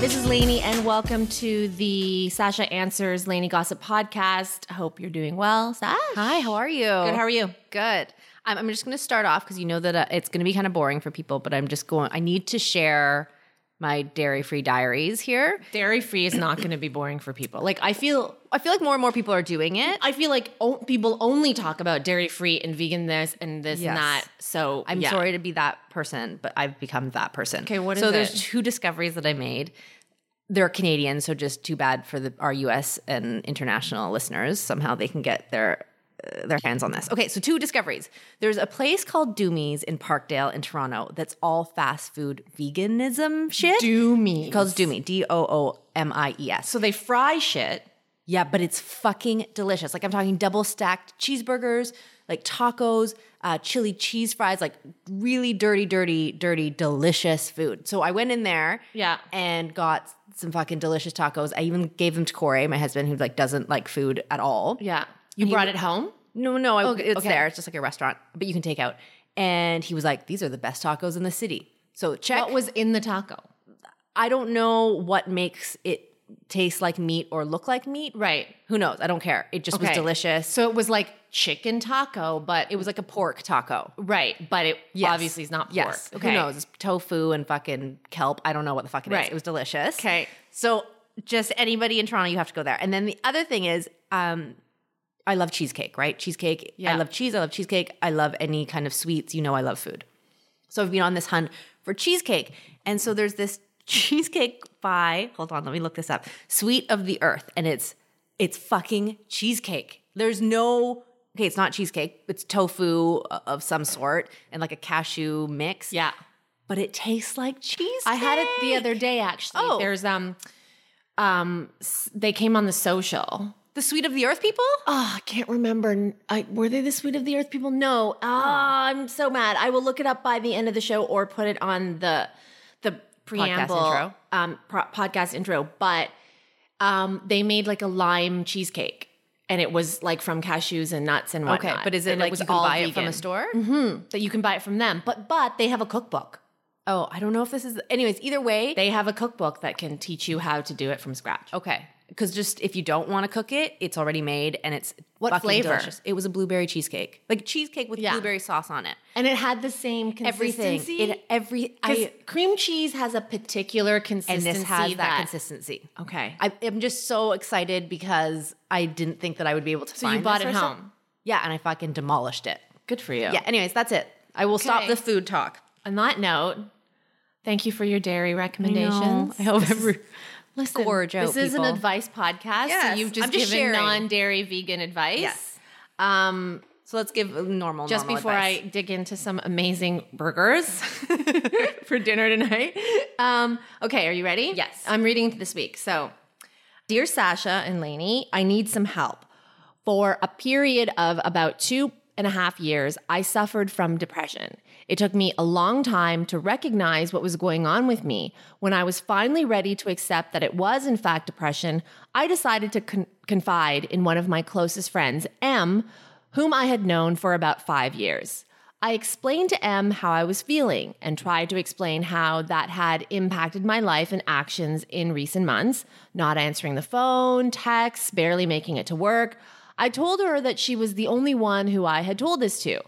this is Lainey, and welcome to the Sasha Answers Lainey Gossip Podcast. I hope you're doing well. Sash? Hi, how are you? Good, how are you? Good. I'm, I'm just going to start off because you know that uh, it's going to be kind of boring for people, but I'm just going, I need to share my dairy free diaries here. Dairy free is not going to be boring for people. Like, I feel. I feel like more and more people are doing it. I feel like o- people only talk about dairy free and vegan this and this Yes. and that. So I'm yeah. sorry to be that person, but I've become that person. Okay, what is so there's it? two discoveries that I made. They're Canadian, so just too bad for the our US and international listeners. Somehow they can get their uh, their hands on this. Okay, so two discoveries. There's a place called Doomies in Parkdale in Toronto that's all fast food veganism shit. Doomies. It calls Doomy, D O O M I E S. So they fry shit. Yeah, but it's fucking delicious. Like I'm talking double stacked cheeseburgers, like tacos, uh, chili cheese fries, like really dirty, dirty, dirty, delicious food. So I went in there, Yeah. and got some fucking delicious tacos. I even gave them to Corey, my husband, who like doesn't like food at all. Yeah. You brought it home? No, no, I, Okay, it's okay. there. It's just like a restaurant, but you can take out. And he was like, "These are the best tacos in the city." So check. What was in the taco? I don't know what makes it taste like meat or look like meat. Right. Who knows? I don't care. It just was delicious. So it was like chicken taco, but It was like a pork taco. right, but it Yes. obviously is not pork. Yes. Okay. Who knows? It's tofu and fucking kelp. I don't know what the fuck it is. Right. It was delicious. Okay. So just anybody in Toronto, you have to go there. And then the other thing is, um, I love cheesecake, right? Cheesecake. Yeah. I love cheese. I love cheesecake. I love any kind of sweets. You know, I love food. So I've been on this hunt for cheesecake. And so there's this cheesecake by, hold on, let me look this up. Sweet of the Earth. And it's it's fucking cheesecake. There's no okay, it's not cheesecake, it's tofu of some sort and like a cashew mix. Yeah. But it tastes like cheesecake. I had it the other day actually. Oh. There's um um they came on the social. The Sweet of the Earth people? Oh, I can't remember. I, were they the Sweet of the Earth people? No. Ah, I'm so mad. I will look it up by the end of the show or put it on the the preamble podcast intro? um pro- podcast intro. But um they made like a lime cheesecake. And it was like from cashews and nuts and whatnot. Okay, but is it And like was you can all buy it from a vegan. store? Mm-hmm. that you can buy it from them. But but they have a cookbook. Oh, I don't know if this is. Anyways, either way, They have a cookbook that can teach you how to do it from scratch. okay. Because just if you don't want to cook it, it's already made and it's What flavor? delicious. It was a blueberry cheesecake, like cheesecake with Yeah. blueberry sauce on it. And it had the same Everything. consistency. It every I cream cheese has a particular consistency, and this has that, that consistency. Okay. I, I'm just so excited because I didn't think that I would be able to. So you bought this it home? something. Yeah, and I fucking demolished it. Good for you. Yeah. Anyways, that's it. I will stop the food talk. On that note, thank you for your dairy recommendations. I hope every. Listen, Gorge out, this is an advice podcast. Yes, so you've just I'm just given non-dairy vegan advice. Yes. Um, So let's give normal. just normal before advice. I dig into some amazing burgers for dinner tonight. Um, okay, are you ready? Yes. I'm reading this week. So, Dear Sasha and Lainey, I need some help. For a period of about two and a half years, I suffered from depression. It took me a long time to recognize what was going on with me. When I was finally ready to accept that it was, in fact, depression, I decided to con- confide in one of my closest friends, M, whom I had known for about five years. I explained to M how I was feeling and tried to explain how that had impacted my life and actions in recent months not answering the phone, texts, barely making it to work. I told her that she was the only one who I had told this to.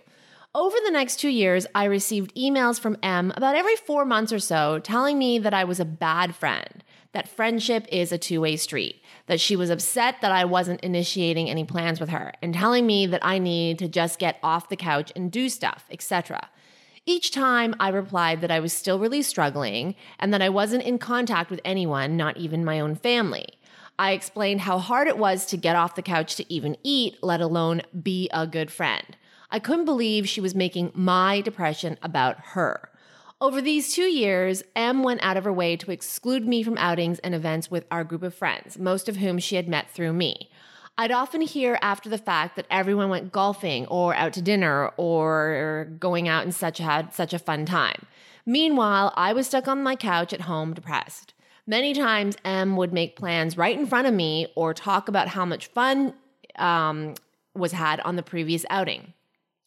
Over the next two years, I received emails from M about every four months or so telling me that I was a bad friend, that friendship is a two way street, that she was upset that I wasn't initiating any plans with her, and telling me that I need to just get off the couch and do stuff, etc. Each time I replied that I was still really struggling and that I wasn't in contact with anyone, not even my own family. I explained how hard it was to get off the couch to even eat, let alone be a good friend. I couldn't believe she was making my depression about her. Over these two years, M went out of her way to exclude me from outings and events with our group of friends, most of whom she had met through me. I'd often hear after the fact that everyone went golfing or out to dinner or going out and such had such a fun time. Meanwhile, I was stuck on my couch at home depressed. Many times, M would make plans right in front of me or talk about how much fun um, was had on the previous outing.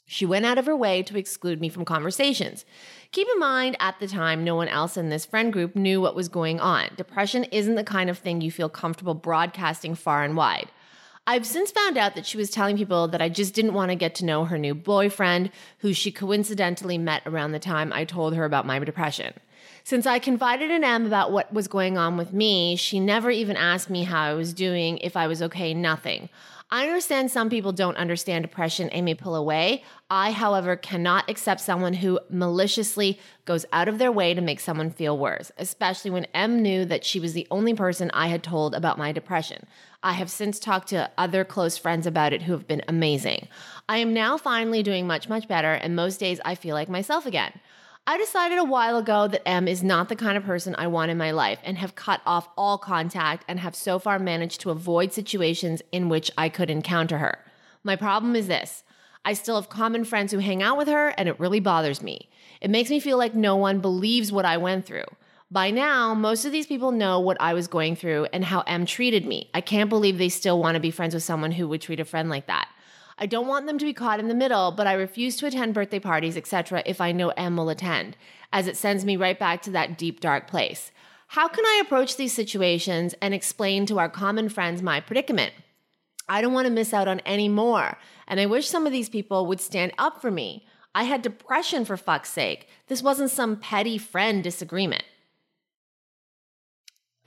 She went out of her way to exclude me from conversations. Keep in mind, at the time, no one else in this friend group knew what was going on. Depression isn't the kind of thing you feel comfortable broadcasting far and wide. I've since found out that she was telling people that I just didn't want to get to know her new boyfriend, who she coincidentally met around the time I told her about my depression. Since I confided in M about what was going on with me, she never even asked me how I was doing, if I was okay, nothing. I understand some people don't understand depression and may pull away. I, however, cannot accept someone who maliciously goes out of their way to make someone feel worse, especially when M knew that she was the only person I had told about my depression. I have since talked to other close friends about it who have been amazing. I am now finally doing much, much better, and most days I feel like myself again. I decided a while ago that M is not the kind of person I want in my life and have cut off all contact and have so far managed to avoid situations in which I could encounter her. My problem is this I still have common friends who hang out with her, and it really bothers me. It makes me feel like no one believes what I went through. By now, most of these people know what I was going through and how M treated me. I can't believe they still want to be friends with someone who would treat a friend like that. I don't want them to be caught in the middle, but I refuse to attend birthday parties, etc., if I know M will attend, as it sends me right back to that deep, dark place. How can I approach these situations and explain to our common friends my predicament? I don't want to miss out on any more, and I wish some of these people would stand up for me. I had depression for fuck's sake. This wasn't some petty friend disagreement.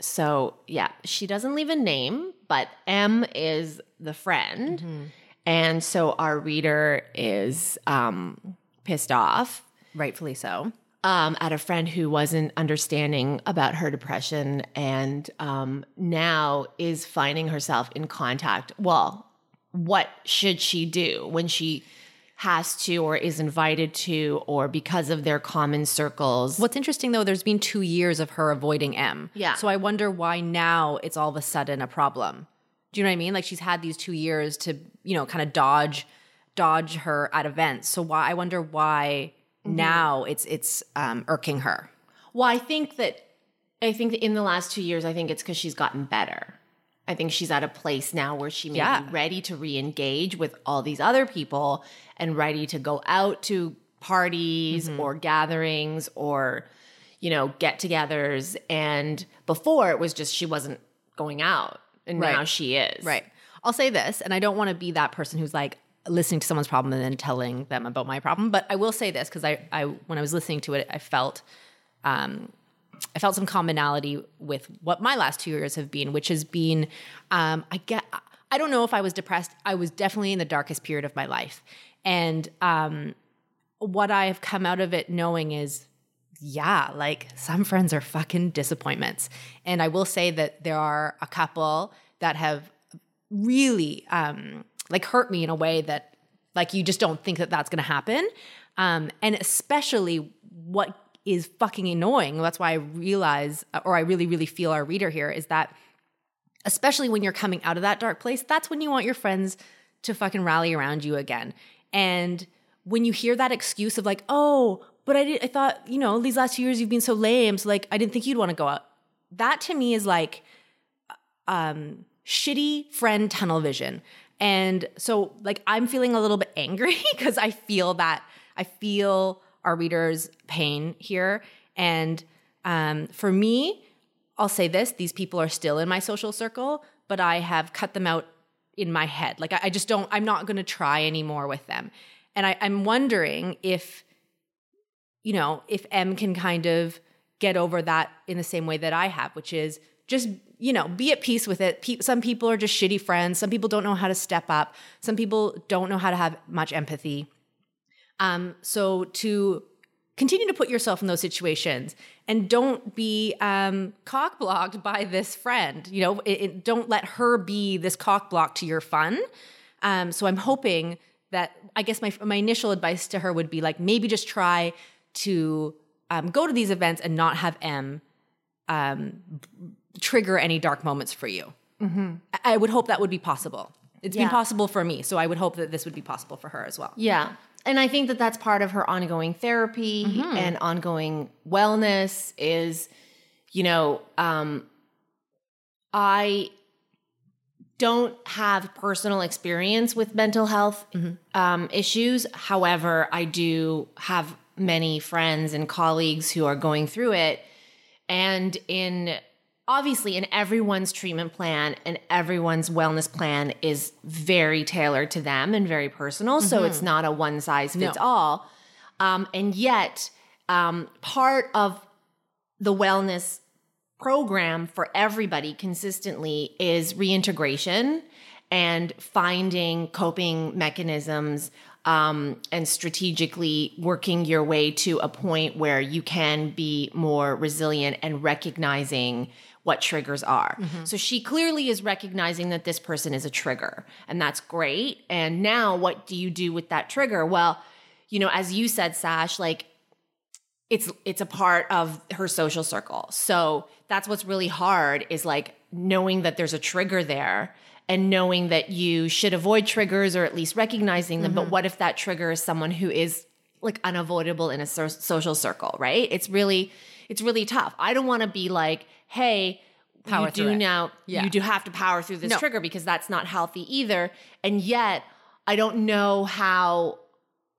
So, yeah, she doesn't leave a name, but M is the friend. Mm-hmm. And so our reader is um, pissed off Rightfully so. um, at a friend who wasn't understanding about her depression and um, now is finding herself in contact. Well, what should she do when she has to or is invited to or because of their common circles? What's interesting though, there's been two years of her avoiding M. Yeah. So I wonder why now it's all of a sudden a problem. Do you know what I mean? Like she's had these two years to, you know, kind of dodge, dodge her at events. So why? I wonder why now it's it's um, irking her. Well, I think that I think that in the last two years, I think it's because she's gotten better. I think she's at a place now where she may Yeah. be ready to re-engage with all these other people and ready to go out to parties or gatherings or you know get-togethers. And before it was just she wasn't going out, and Right. now she is. Right. I'll say this, and I don't want to be that person who's like listening to someone's problem and then telling them about my problem. But I will say this because I, I, when I was listening to it, I felt, um, I felt some commonality with what my last two years have been, which has been, um, I get, I don't know if I was depressed. I was definitely in the darkest period of my life, and um, what I have come out of it knowing is yeah, like some friends are fucking disappointments. And I will say that there are a couple that have really um like hurt me in a way that like you just don't think that that's going to happen. Um and especially what is fucking annoying. That's why I realize or I really really feel our reader here is that especially when you're coming out of that dark place, that's when you want your friends to fucking rally around you again. And when you hear that excuse of like, oh, but I did, I thought, you know, these last two years you've been so lame, so like I didn't think you'd want to go out. That to me is like um shitty friend tunnel vision. And so like I'm feeling a little bit angry because I feel that I feel our readers' pain here. And um for me, I'll say this these people are still in my social circle, but I have cut them out in my head. Like, I, I just don't, I'm not going to try anymore with them. And I, I'm wondering if, you know, if M can kind of get over that in the same way that I have, which is just, you know, be at peace with it. Pe- some people are just shitty friends. Some people don't know how to step up. Some people don't know how to have much empathy. Um, so to continue to put yourself in those situations and don't be um, cock blocked by this friend. You know, it, it- don't let her be this cock block to your fun. Um, so I'm hoping that I guess my my initial advice to her would be like maybe just try to um, go to these events and not have M um, trigger any dark moments for you. I I would hope that would be possible. It's been possible for me, so I would hope that this would be possible for her as well. Yeah. And I think that that's part of her ongoing therapy and ongoing wellness is, you know, um, I don't have personal experience with mental health um, issues. However, I do have many friends and colleagues who are going through it. And in obviously, in everyone's treatment plan and everyone's wellness plan is very tailored to them and very personal. So it's not a one size fits all. Um, and yet, um, part of the wellness program for everybody consistently is reintegration and finding coping mechanisms um, and strategically working your way to a point where you can be more resilient and recognizing what triggers are. So she clearly is recognizing that this person is a trigger, and that's great. And now, what do you do with that trigger? Well, you know, as you said, Sash, like it's it's a part of her social circle. So that's what's really hard is like knowing that there's a trigger there and knowing that you should avoid triggers or at least recognizing them. But what if that trigger is someone who is like unavoidable in a so- social circle, right? It's really it's really tough. I don't want to be like, "Hey, Power you do it. now Yeah. you do have to power through this No. trigger because that's not healthy either." And yet, I don't know how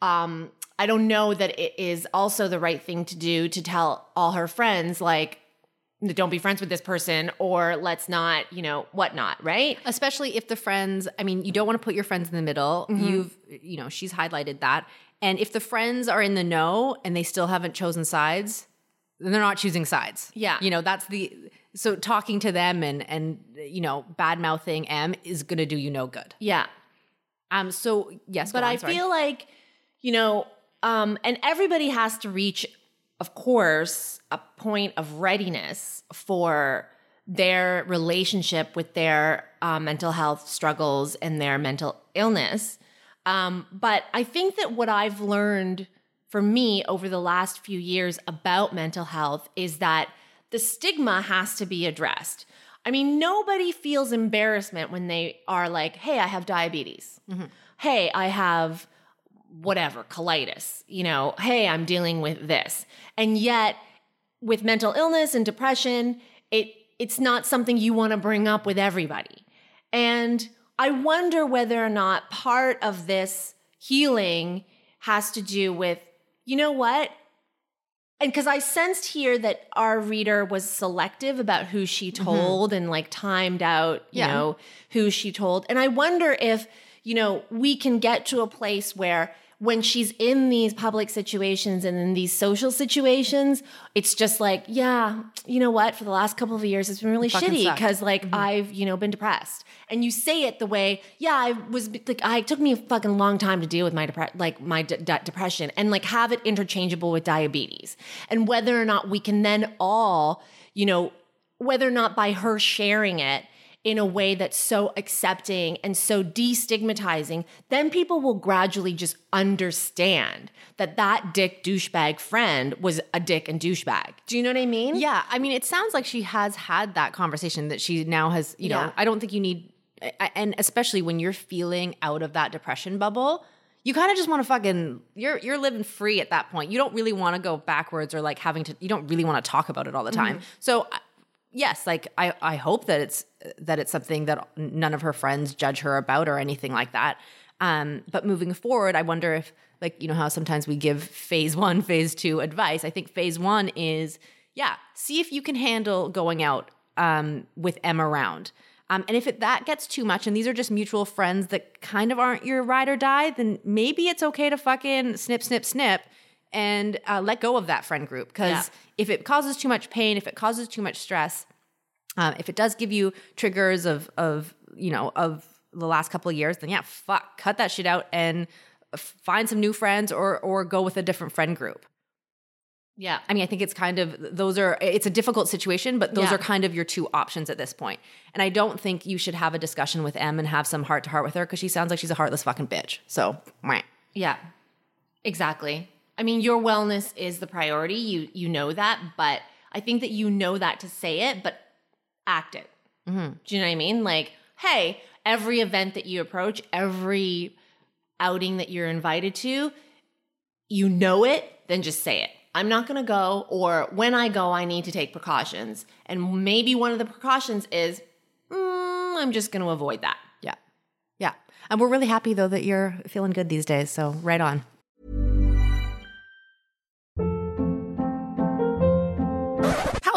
um I don't know that it is also the right thing to do to tell all her friends like don't be friends with this person or let's not, you know, whatnot, right? especially if the friends i mean you don't want to put your friends in the middle Mm-hmm. you've you know she's highlighted that and if the friends are in the know and they still haven't chosen sides then they're not choosing sides Yeah. you know that's the so talking to them and and you know bad mouthing m is gonna do you no good Yeah. um so yes But on, I sorry. feel like, you know, um, and everybody has to reach, of course, a point of readiness for their relationship with their uh, mental health struggles and their mental illness. Um, but I think that what I've learned for me over the last few years about mental health is that the stigma has to be addressed. I mean, nobody feels embarrassment when they are like, hey, I have diabetes. Hey, I have whatever, colitis. You know, hey, I'm dealing with this. And yet, with mental illness and depression, it it's not something you want to bring up with everybody. And I wonder whether or not part of this healing has to do with, you know what? And because I sensed here that our reader was selective about who she mm-hmm. told and like timed out, you Yeah. know, who she told. And I wonder if, you know, we can get to a place where when she's in these public situations and in these social situations, it's just like, yeah, you know what? For the last couple of years, it's been really fucking shitty because like mm-hmm. I've, you know, been depressed. And you say it the way, yeah, I was like, I it took me a fucking long time to deal with my depre- like my de- de- depression and like have it interchangeable with diabetes. And whether or not we can then all, you know, whether or not by her sharing it in a way that's so accepting and so destigmatizing, then people will gradually just understand that that dick douchebag friend was a dick and douchebag. Do you know what I mean? Yeah, I mean, it sounds like she has had that conversation that she now has. You know, Yeah. I don't think you need, and especially when you're feeling out of that depression bubble, you kind of just want to fucking you're you're living free at that point. You don't really want to go backwards or like having to. You don't really want to talk about it all the time. Mm-hmm. So. Yes, like I, I hope that it's that it's something that none of her friends judge her about or anything like that. Um, but moving forward, I wonder if like you know how sometimes we give phase one, phase two advice. I think phase one is yeah, see if you can handle going out um, with M around. Um, and if it, that gets too much, and these are just mutual friends that kind of aren't your ride or die, then maybe it's okay to fucking snip, snip, snip, and uh, let go of that friend group. Because Yeah. if it causes too much pain, if it causes too much stress, um, if it does give you triggers of of you know of the last couple of years, then yeah, fuck, cut that shit out and find some new friends or or go with a different friend group. Yeah. I mean, I think it's kind of those are it's a difficult situation, but those Yeah. are kind of your two options at this point. And I don't think you should have a discussion with M and have some heart to heart with her because she sounds like she's a heartless fucking bitch. So, right. Yeah. Exactly. I mean, your wellness is the priority. You you know that, but I think that you know that to say it, but act it. Do you know what I mean? Like, hey, every event that you approach, every outing that you're invited to, you know it, then just say it. I'm not going to go, or when I go, I need to take precautions. And maybe one of the precautions is, mm, I'm just going to avoid that. yeah, yeah. And we're really happy though that you're feeling good these days. So, right on.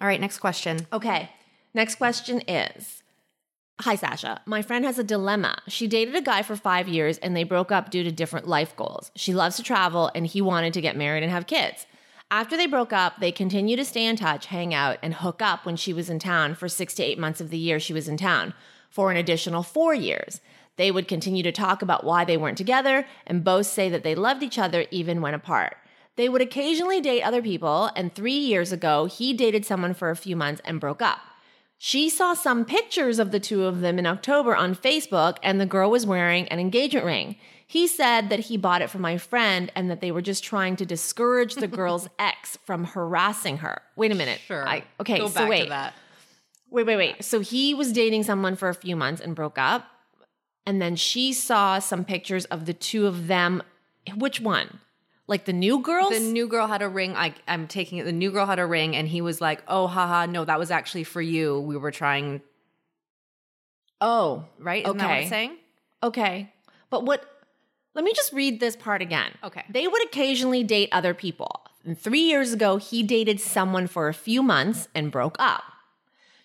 All right, next question. Okay. Next question is Hi, Sasha. My friend has a dilemma. She dated a guy for five years and they broke up due to different life goals. She loves to travel and he wanted to get married and have kids. After they broke up, they continued to stay in touch, hang out, and hook up when she was in town for six to eight months of the year she was in town for an additional four years. They would continue to talk about why they weren't together and both say that they loved each other even when apart. They would occasionally date other people, and three years ago, he dated someone for a few months and broke up. She saw some pictures of the two of them in October on Facebook, and the girl was wearing an engagement ring. He said that he bought it for my friend and that they were just trying to discourage the girl's ex from harassing her. Wait a minute. I, okay, Go so back wait. to that. Wait, wait, wait. So he was dating someone for a few months and broke up. And then she saw some pictures of the two of them. Which one? Like the new girls? The new girl had a ring. I, I'm taking it. The new girl had a ring, and he was like, "Oh, haha, no, that was actually for you. We were trying, oh, right? Isn't that what Okay. it's saying? okay. But what? Let me just read this part again. Okay. They would occasionally date other people. And three years ago, he dated someone for a few months and broke up.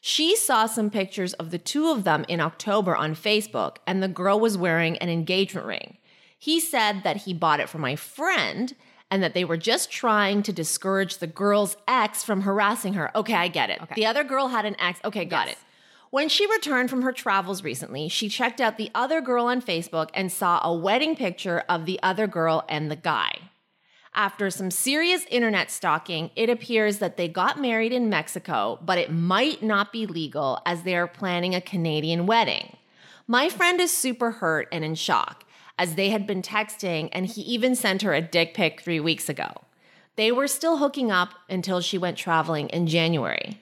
She saw some pictures of the two of them in October on Facebook, and the girl was wearing an engagement ring. He said that he bought it for my friend and that they were just trying to discourage the girl's ex from harassing her. Okay, I get it. The other girl had an ex. Okay, got Yes. it. When she returned from her travels recently, she checked out the other girl on Facebook and saw a wedding picture of the other girl and the guy. After some serious internet stalking, it appears that they got married in Mexico, but it might not be legal as they are planning a Canadian wedding. My friend is super hurt and in shock as they had been texting and he even sent her a dick pic three weeks ago. They were still hooking up until she went traveling in January.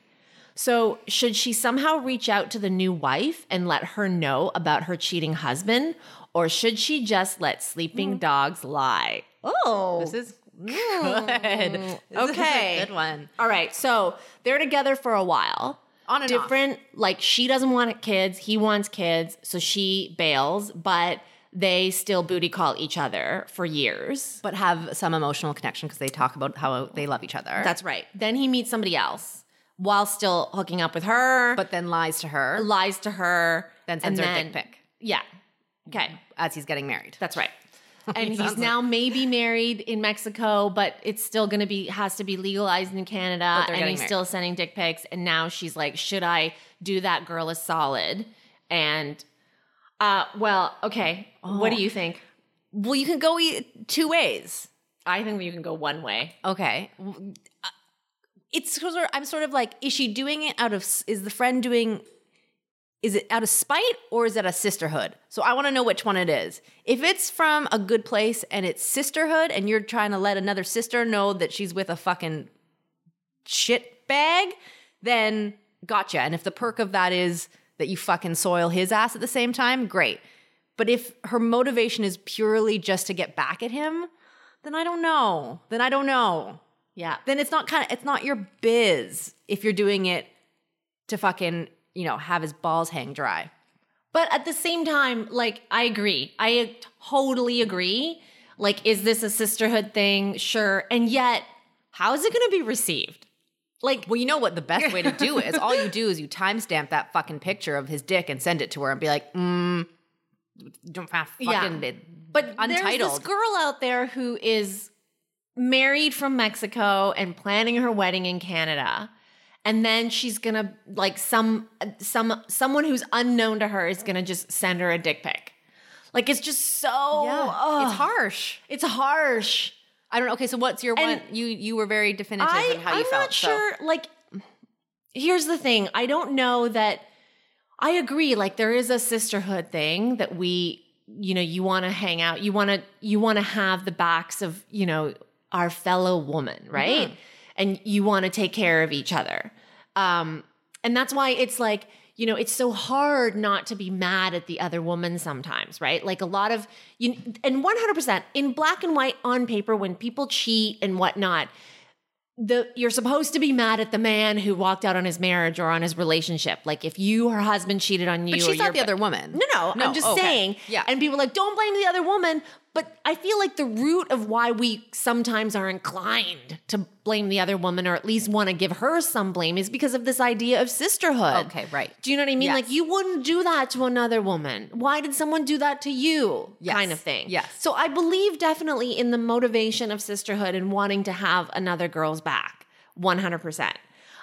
So, should she somehow reach out to the new wife and let her know about her cheating husband? Or should she just let sleeping mm. dogs lie? Oh, This is mm. good. This is okay. a good one. All right, so they're together for a while. On and off. Different, like she doesn't want kids, he wants kids, so she bails, but they still booty call each other for years. But have some emotional connection because they talk about how they love each other. That's right. Then he meets somebody else while still hooking up with her, but then lies to her, lies to her, then sends her a dick pic Yeah. Okay. as he's getting married. That's right. And he's Sounds like- now maybe married in Mexico, but it's still going to be has to be legalized in Canada. And he's married. still sending dick pics. And now she's like, should I do that girl a solid? And uh, well, okay. What do Oh. you think? Well, you can go e- two ways. I think you can go one way. Okay. Uh, It's sort of, I'm sort of like, is she doing it out of, is the friend doing, is it out of spite or is it a sisterhood? So I want to know which one it is. If it's from a good place and it's sisterhood and you're trying to let another sister know that she's with a fucking shit bag, then gotcha. And if the perk of that is that you fucking soil his ass at the same time, great. But if her motivation is purely just to get back at him, then I don't know. Then I don't know. Yeah. Then it's not kind of it's not your biz if you're doing it to fucking, you know, have his balls hang dry. But at the same time, like, I agree. I totally agree. Like, is this a sisterhood thing? Sure. And yet, how is it going to be received? Like, Well, you know what the best way to do is? All you do is you timestamp that fucking picture of his dick and send it to her and be like, mm, don't fucking Yeah. but there's untitled. this girl out there who is married from Mexico and planning her wedding in Canada. And then she's gonna like some some someone who's unknown to her is gonna just send her a dick pic. Like it's just so yeah, it's harsh. It's harsh. I don't know. Okay, so what's your And one? You you were very definitive I, in how you felt. I'm felt. not so- sure. Like, here's the thing. I don't know that. I agree. Like, there is a sisterhood thing that we, you know, you want to hang out. You want to, you want to have the backs of, you know, our fellow woman, right? And you want to take care of each other. Um, and that's why it's like, you know, it's so hard not to be mad at the other woman sometimes, right? Like a lot of you and 100% in black and white on paper when people cheat and whatnot, the you're supposed to be mad at the man who walked out on his marriage or on his relationship. Like if you her husband cheated on you, But she's not the other woman. No, no, No, I'm just saying. Yeah. And people are like, don't blame the other woman. But I feel like the root of why we sometimes are inclined to blame the other woman or at least want to give her some blame is because of this idea of sisterhood. Okay, right. Do you know what I mean? Yes. Like you wouldn't do that to another woman. Why did someone do that to you? Yes. Kind of thing. Yes. So I believe definitely in the motivation of sisterhood and wanting to have another girl's back. 100%.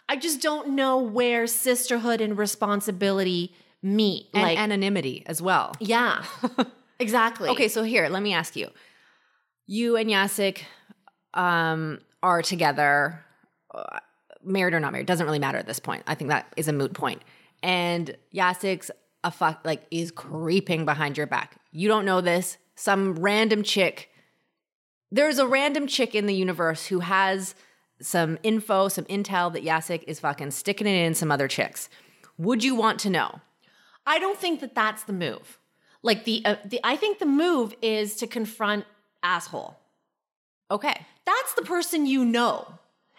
I just don't know where sisterhood and responsibility meet. and like anonymity as well. yeah. exactly. Okay, so here, let me ask you. You and Yasik um, are together, uh, married or not married, doesn't really matter at this point. I think that is a moot point. And Yasik's a fuck like is creeping behind your back. You don't know this. Some random chick. There's a random chick in the universe who has some info, some intel that Yasik is fucking sticking it in some other chicks. Would you want to know? I don't think that that's the move. Like the uh, the I think the move is to confront asshole. Okay. That's the person you know.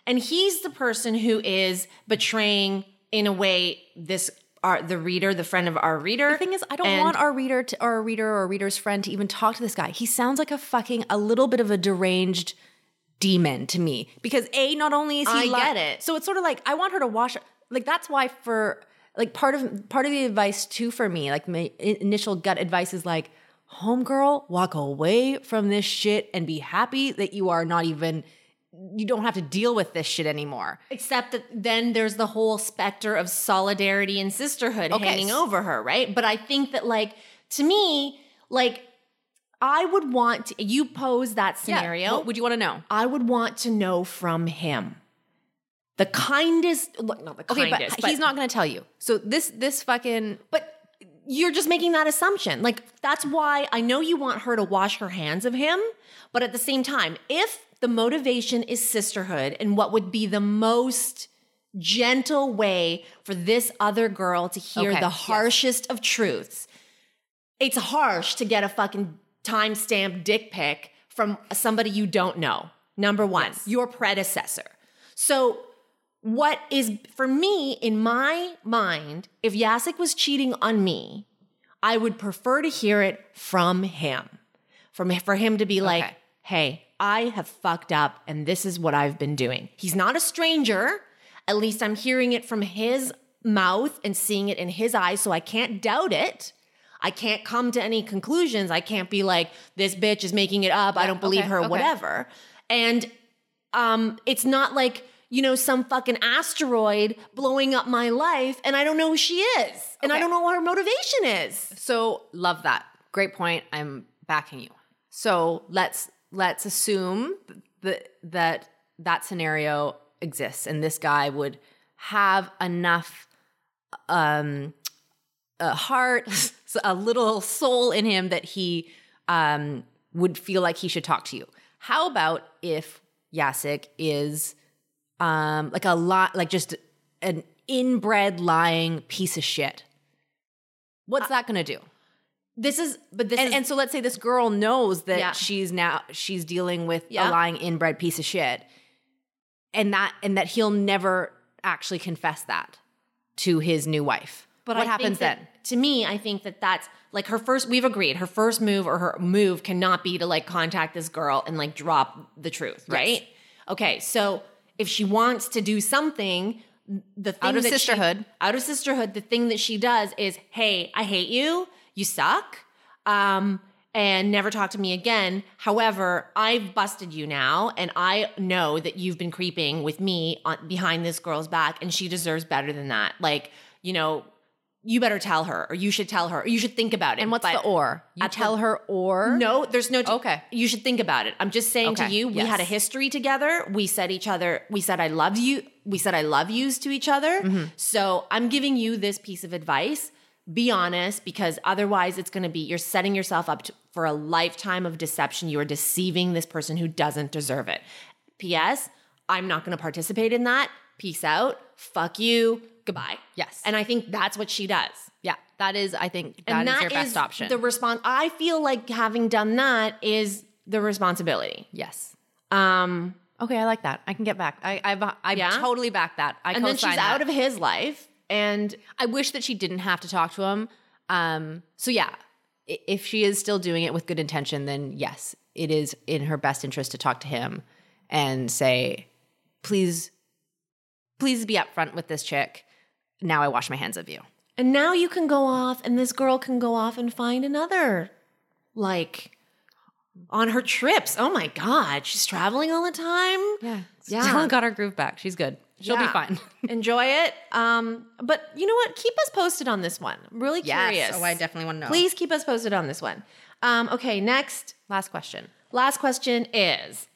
And he's the person who is betraying in a way this our the reader, the friend of our reader. The thing is, I don't And- want our reader to, or our reader or our reader's friend to even talk to this guy. He sounds like a fucking a little bit of a deranged demon to me because a not only is he I li- get it. so it's sort of like I want her to wash like that's why for like part of part of the advice too for me like my initial gut advice is like homegirl walk away from this shit and be happy that you are not even you don't have to deal with this shit anymore Except that then there's the whole specter of solidarity and sisterhood Okay. hanging over her, right? But I think that, like, to me, like, I would want to, you pose that Yeah. scenario. what would you want to know I would want to know from him the kindest, look, not the okay kindest, but he's not going to tell you so this this fucking But you're just making that assumption. Like, that's why I know you want her to wash her hands of him. But at the same time, if the motivation is sisterhood and what would be the most gentle way for this other girl to hear Okay, the yes. harshest of truths, it's harsh to get a fucking timestamp dick pic from somebody you don't know. Number one, your predecessor. So, what is for me in my mind, if Yasik was cheating on me, I would prefer to hear it from him. From for him to be like, Okay. "Hey, I have fucked up and this is what I've been doing." He's not a stranger. At least I'm hearing it from his mouth and seeing it in his eyes, so I can't doubt it. I can't come to any conclusions. I can't be like, this bitch is making it up. I don't believe okay, her, okay. whatever. And um, it's not like, you know, some fucking asteroid blowing up my life and I don't know who she is. And I don't know what her motivation is. So love that. Great point. I'm backing you. So let's let's assume that that that scenario exists and this guy would have enough um a heart, a little soul in him that he um would feel like he should talk to you. How about if Yasik is um like a lot like just an inbred lying piece of shit? What's that going to do? This is, but this and, is, and so let's say this girl knows that Yeah. she's now she's dealing with Yeah. a lying inbred piece of shit and that and that he'll never actually confess that to his new wife But what I happens that- then To me, I think that that's like her first. We've agreed her first move or her move cannot be to like contact this girl and like drop the truth, right? Okay, so if she wants to do something, the thing Out of that she- sisterhood. out of sisterhood, the thing that she does is, hey, I hate you, you suck, um, and never talk to me again. However, I've busted you now, and I know that you've been creeping with me on, behind this girl's back, and she deserves better than that. Like, you know, you better tell her, or you should tell her, or you should think about it. And what's But the or? You at the- tell her or no, there's no. Okay. You should think about it. I'm just saying to you, we yes. had a history together. We said each other, we said I love you. We said I love yous to each other. Mm-hmm. So I'm giving you this piece of advice. Be honest, because otherwise it's going to be you're setting yourself up to, for a lifetime of deception. You are deceiving this person who doesn't deserve it. P.S. I'm not going to participate in that. Peace out. Fuck you. Goodbye. Yes. And I think that's what she does yeah, that is I think and that is that your best is option. The response. I feel like having done that is the responsibility. yes. Um, Okay, I like that. I can get back. I I I Yeah? totally back that. I and then she's co-sign out of his life, and I wish that she didn't have to talk to him. Um, so yeah, if she is still doing it with good intention, then yes, it is in her best interest to talk to him and say, please, please be upfront with this chick. Now I wash my hands of you. and now you can go off, and this girl can go off and find another, like, on her trips. Oh my god, she's traveling all the time. Yeah, Yeah. Still got her groove back. She's good. She'll be fine. Enjoy it. Um, but you know what? Keep us posted on this one. I'm really curious. Oh, I definitely want to know. Please keep us posted on this one. Um, okay, next last question. Last question is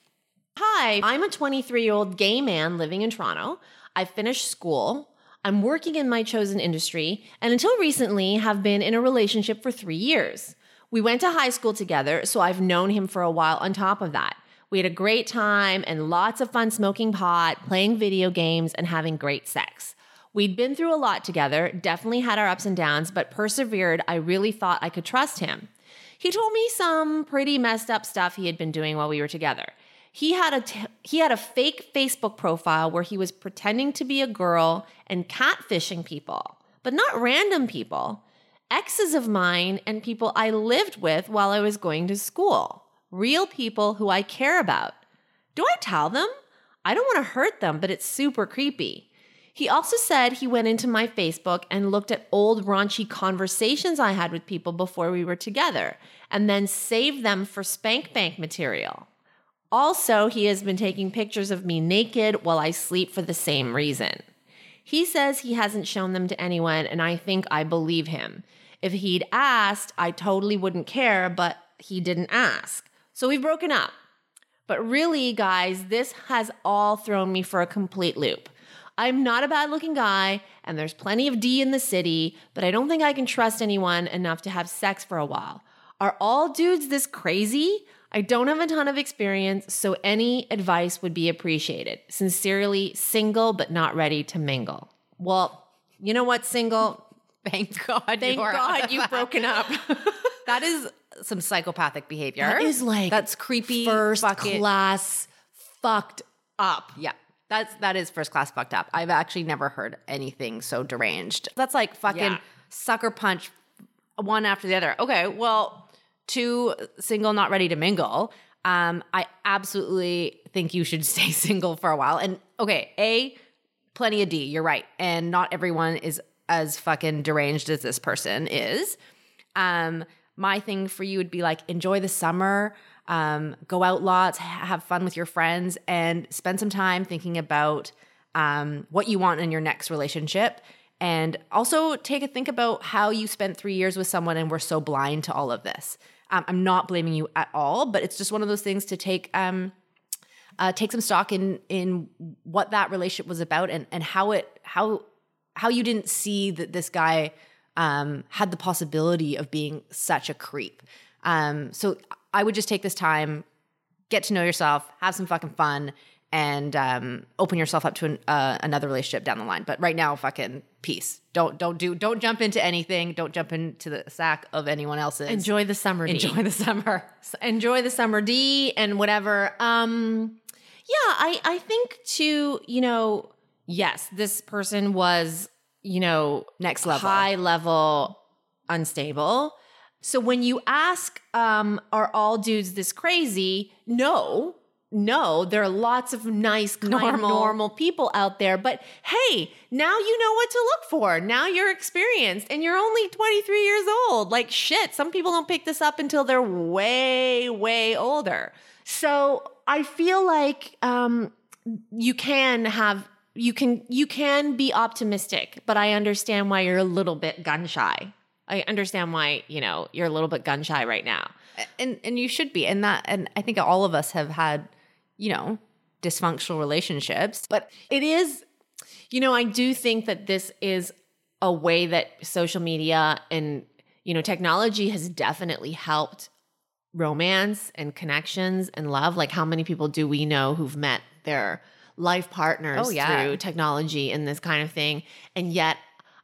Hi, I'm a 23 year old gay man living in Toronto. I finished school. I'm working in my chosen industry, and until recently, have been in a relationship for three years. We went to high school together, so I've known him for a while on top of that. We had a great time and lots of fun smoking pot, playing video games, and having great sex. We'd been through a lot together, definitely had our ups and downs, but persevered. I really thought I could trust him. He told me some pretty messed up stuff he had been doing while we were together. He had a t- he had a fake Facebook profile where he was pretending to be a girl and catfishing people, but not random people. Exes of mine and people I lived with while I was going to school. Real people who I care about. Do I tell them? I don't want to hurt them, but it's super creepy. He also said he went into my Facebook and looked at old raunchy conversations I had with people before we were together and then saved them for Spank Bank material. Also, he has been taking pictures of me naked while I sleep for the same reason. He says he hasn't shown them to anyone, and I think I believe him. If he'd asked, I totally wouldn't care, but he didn't ask. So we've broken up. But really, guys, this has all thrown me for a complete loop. I'm not a bad looking guy, and there's plenty of D in the city, but I don't think I can trust anyone enough to have sex for a while. Are all dudes this crazy? I don't have a ton of experience, so any advice would be appreciated. Sincerely, single but not ready to mingle. Well, you know what, single? Thank God. Thank God you've broken up. That is some psychopathic behavior. That is like that's creepy. first class fucked up. Yeah. That's that is first class fucked up. I've actually never heard anything so deranged. That's like fucking Yeah. sucker punch one after the other. Okay, well, two single, not ready to mingle. Um, I absolutely think you should stay single for a while. And okay, A, plenty of D, you're right. And not everyone is as fucking deranged as this person is. Um, my thing for you would be like enjoy the summer, um, go out lots, ha- have fun with your friends, and spend some time thinking about um, what you want in your next relationship. And also take a think about how you spent three years with someone and were so blind to all of this. Um, I'm not blaming you at all, but it's just one of those things to take um, uh, take some stock in in what that relationship was about and and how it how how you didn't see that this guy um, had the possibility of being such a creep. Um, so I would just take this time, get to know yourself, have some fucking fun, and um, open yourself up to an, uh, another relationship down the line. But right now, fucking peace. Don't don't do don't jump into anything. Don't jump into the sack of anyone else's. Enjoy the summer. D. enjoy the summer. enjoy the summer D and whatever. Um, yeah, I I think too. You know, yes, this person was you know Next level. high level unstable. So when you ask, um, are all dudes this crazy? No, no, there are lots of nice, kind, Normal. normal. people out there. But hey, now you know what to look for. Now you're experienced and you're only 23 years old. Like shit, some people don't pick this up until they're way, way older. So I feel like um, you can have you can you can be optimistic, but I understand why you're a little bit gun shy. I understand why, you know, you're a little bit gun shy right now. and and you should be and that and i think all of us have had you know dysfunctional relationships But it is, you know, I do think that this is a way that social media and, you know, technology has definitely helped romance and connections and love. Like, how many people do we know who've met their life partners Oh, yeah. through technology and this kind of thing? And yet,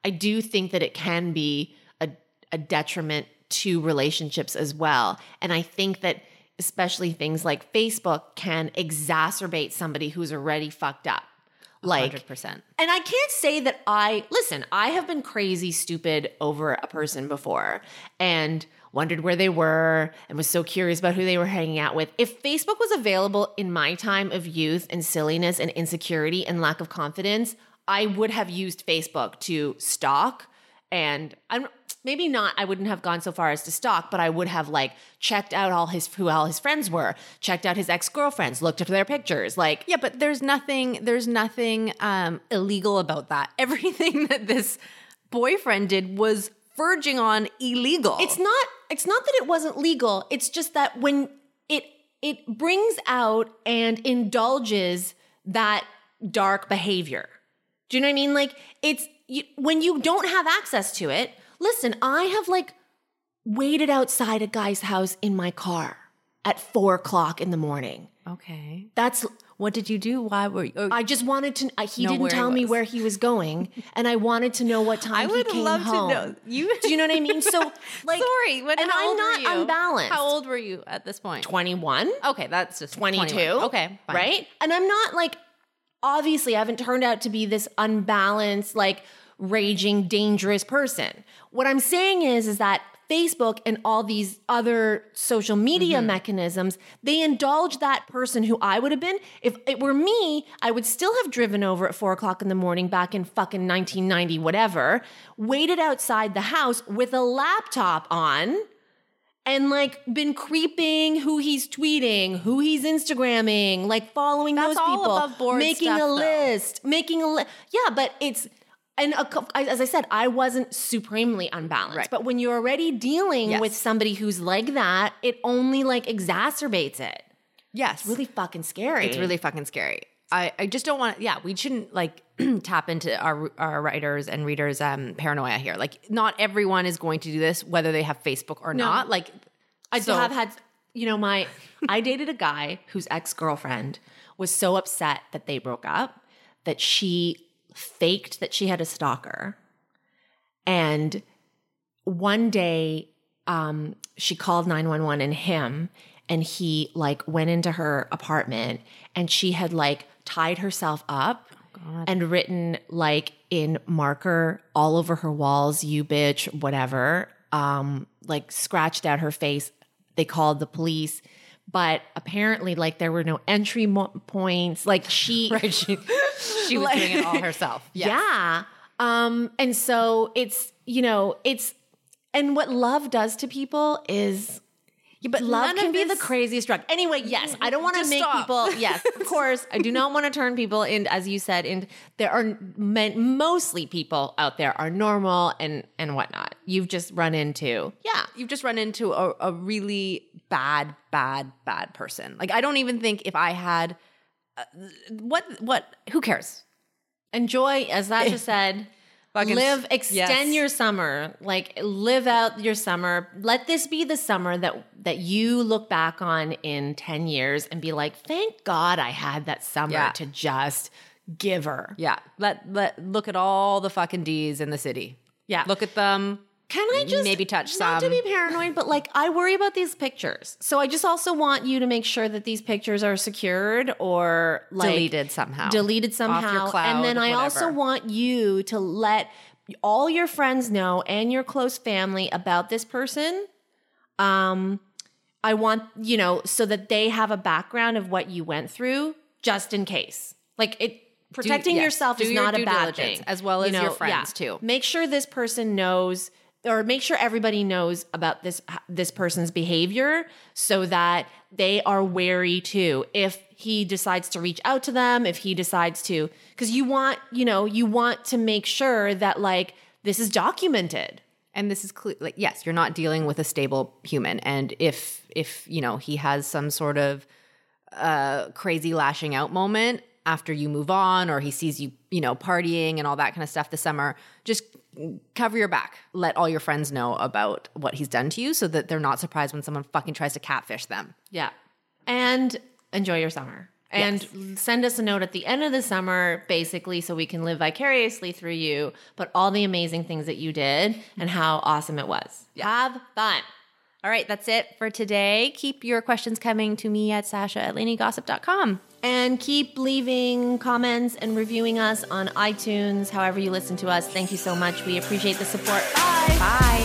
I do think that it can be a, a detriment to relationships as well. And I think that especially things like Facebook can exacerbate somebody who's already fucked up. Like 100% and I can't say that I listen, I have been crazy stupid over a person before and wondered where they were and was so curious about who they were hanging out with. If Facebook was available in my time of youth and silliness and insecurity and lack of confidence, I would have used Facebook to stalk and I'm maybe not I wouldn't have gone so far as to stalk, but I would have like checked out all his who all his friends were, checked out his ex-girlfriends, looked up their pictures, like yeah but there's nothing there's nothing um illegal about that everything that this boyfriend did was verging on illegal It's not it's not that it wasn't legal. It's just that when it it brings out and indulges that dark behavior. Do you know what I mean? Like it's you, when you don't have access to it. Listen, I have like waited outside a guy's house in my car at four o'clock in the morning. okay That's what did you do why were you oh, I just wanted to. uh, He didn't where he tell me where he was going, and I wanted to know what time I would he came love home. to know. You Do you know what I mean? So, like, sorry when and I'm not you? unbalanced. how old were you at this point? point 21, okay that's just 22. okay fine. Right? And I'm not like, obviously, I haven't turned out to be this unbalanced, like, raging, dangerous person. What I'm saying is, is that Facebook and all these other social media Mm-hmm. mechanisms, they indulge that person who I would have been. If it were me, I would still have driven over at four o'clock in the morning back in fucking 1990, whatever, waited outside the house with a laptop on and like been creeping who he's tweeting, who he's Instagramming, like following That's those people, making stuff, a though. list, making a list. Yeah, but it's and a, as I said, I wasn't supremely unbalanced. Right. But when you're already dealing Yes. with somebody who's like that, it only like exacerbates it. yes It's really fucking scary. It's really fucking scary. I, I just don't want. Yeah, we shouldn't like tap into our our writers and readers um paranoia here. Like, not everyone is going to do this, whether they have Facebook or not. Like, I so- have had, you know, my, I dated a guy whose ex girlfriend was so upset that they broke up that she faked that she had a stalker. And one day, um, she called 911 and him, and he like went into her apartment and she had like tied herself up and written like in marker all over her walls, you bitch, whatever. Um, like scratched out her face. They called the police, but apparently, like there were no entry mo- points. Like she, right, she she was doing it all herself. Yes. yeah. Um, and so it's you know it's and what love does to people is Yeah, but love can be the craziest drug. Anyway, yes, I don't want to make stop. people. Yes, of course, I do not want to turn people in, as you said. And there are men, mostly people out there are normal and and whatnot. You've just run into yeah. You've just run into a, a really bad, bad, bad person. Like, I don't even think if I had uh, what what who cares? Enjoy, as Sasha said. Fucking- live, extend yes. your summer. Like live out your summer. Let this be the summer that that you look back on in 10 years and be like, "Thank God I had that summer Yeah. to just give her." Yeah, let let look at all the fucking D's in the city. Yeah. look at them. Can I just Maybe touch some? Not to be paranoid, but like I worry about these pictures. So I just also want you to make sure that these pictures are secured or like Deleted somehow. Deleted somehow. cloud, and then I also want you to let all your friends know and your close family about this person. Um I want, you know, so that they have a background of what you went through just in case. Like it protecting yes, yourself do is your not a bad thing. as well as your friends, too. Make sure this person knows or make sure everybody knows about this this person's behavior so that they are wary too. If he decides to reach out to them if he decides to cuz you want you know you want to make sure that like this is documented. And this is clear like yes you're not dealing with a stable human. And if if you know he has some sort of uh crazy lashing out moment after you move on or he sees you you know partying and all that kind of stuff this summer just cover your back. Let all your friends know about what he's done to you so that they're not surprised when someone fucking tries to catfish them. Yeah. And enjoy your summer. And send us a note at the end of the summer, basically, so we can live vicariously through you, but all the amazing things that you did and how awesome it was. Have fun. All right that's it for today keep your questions coming to me at sasha at laineygossip.com And keep leaving comments and reviewing us on iTunes, however you listen to us. Thank you so much. We appreciate the support. Bye. bye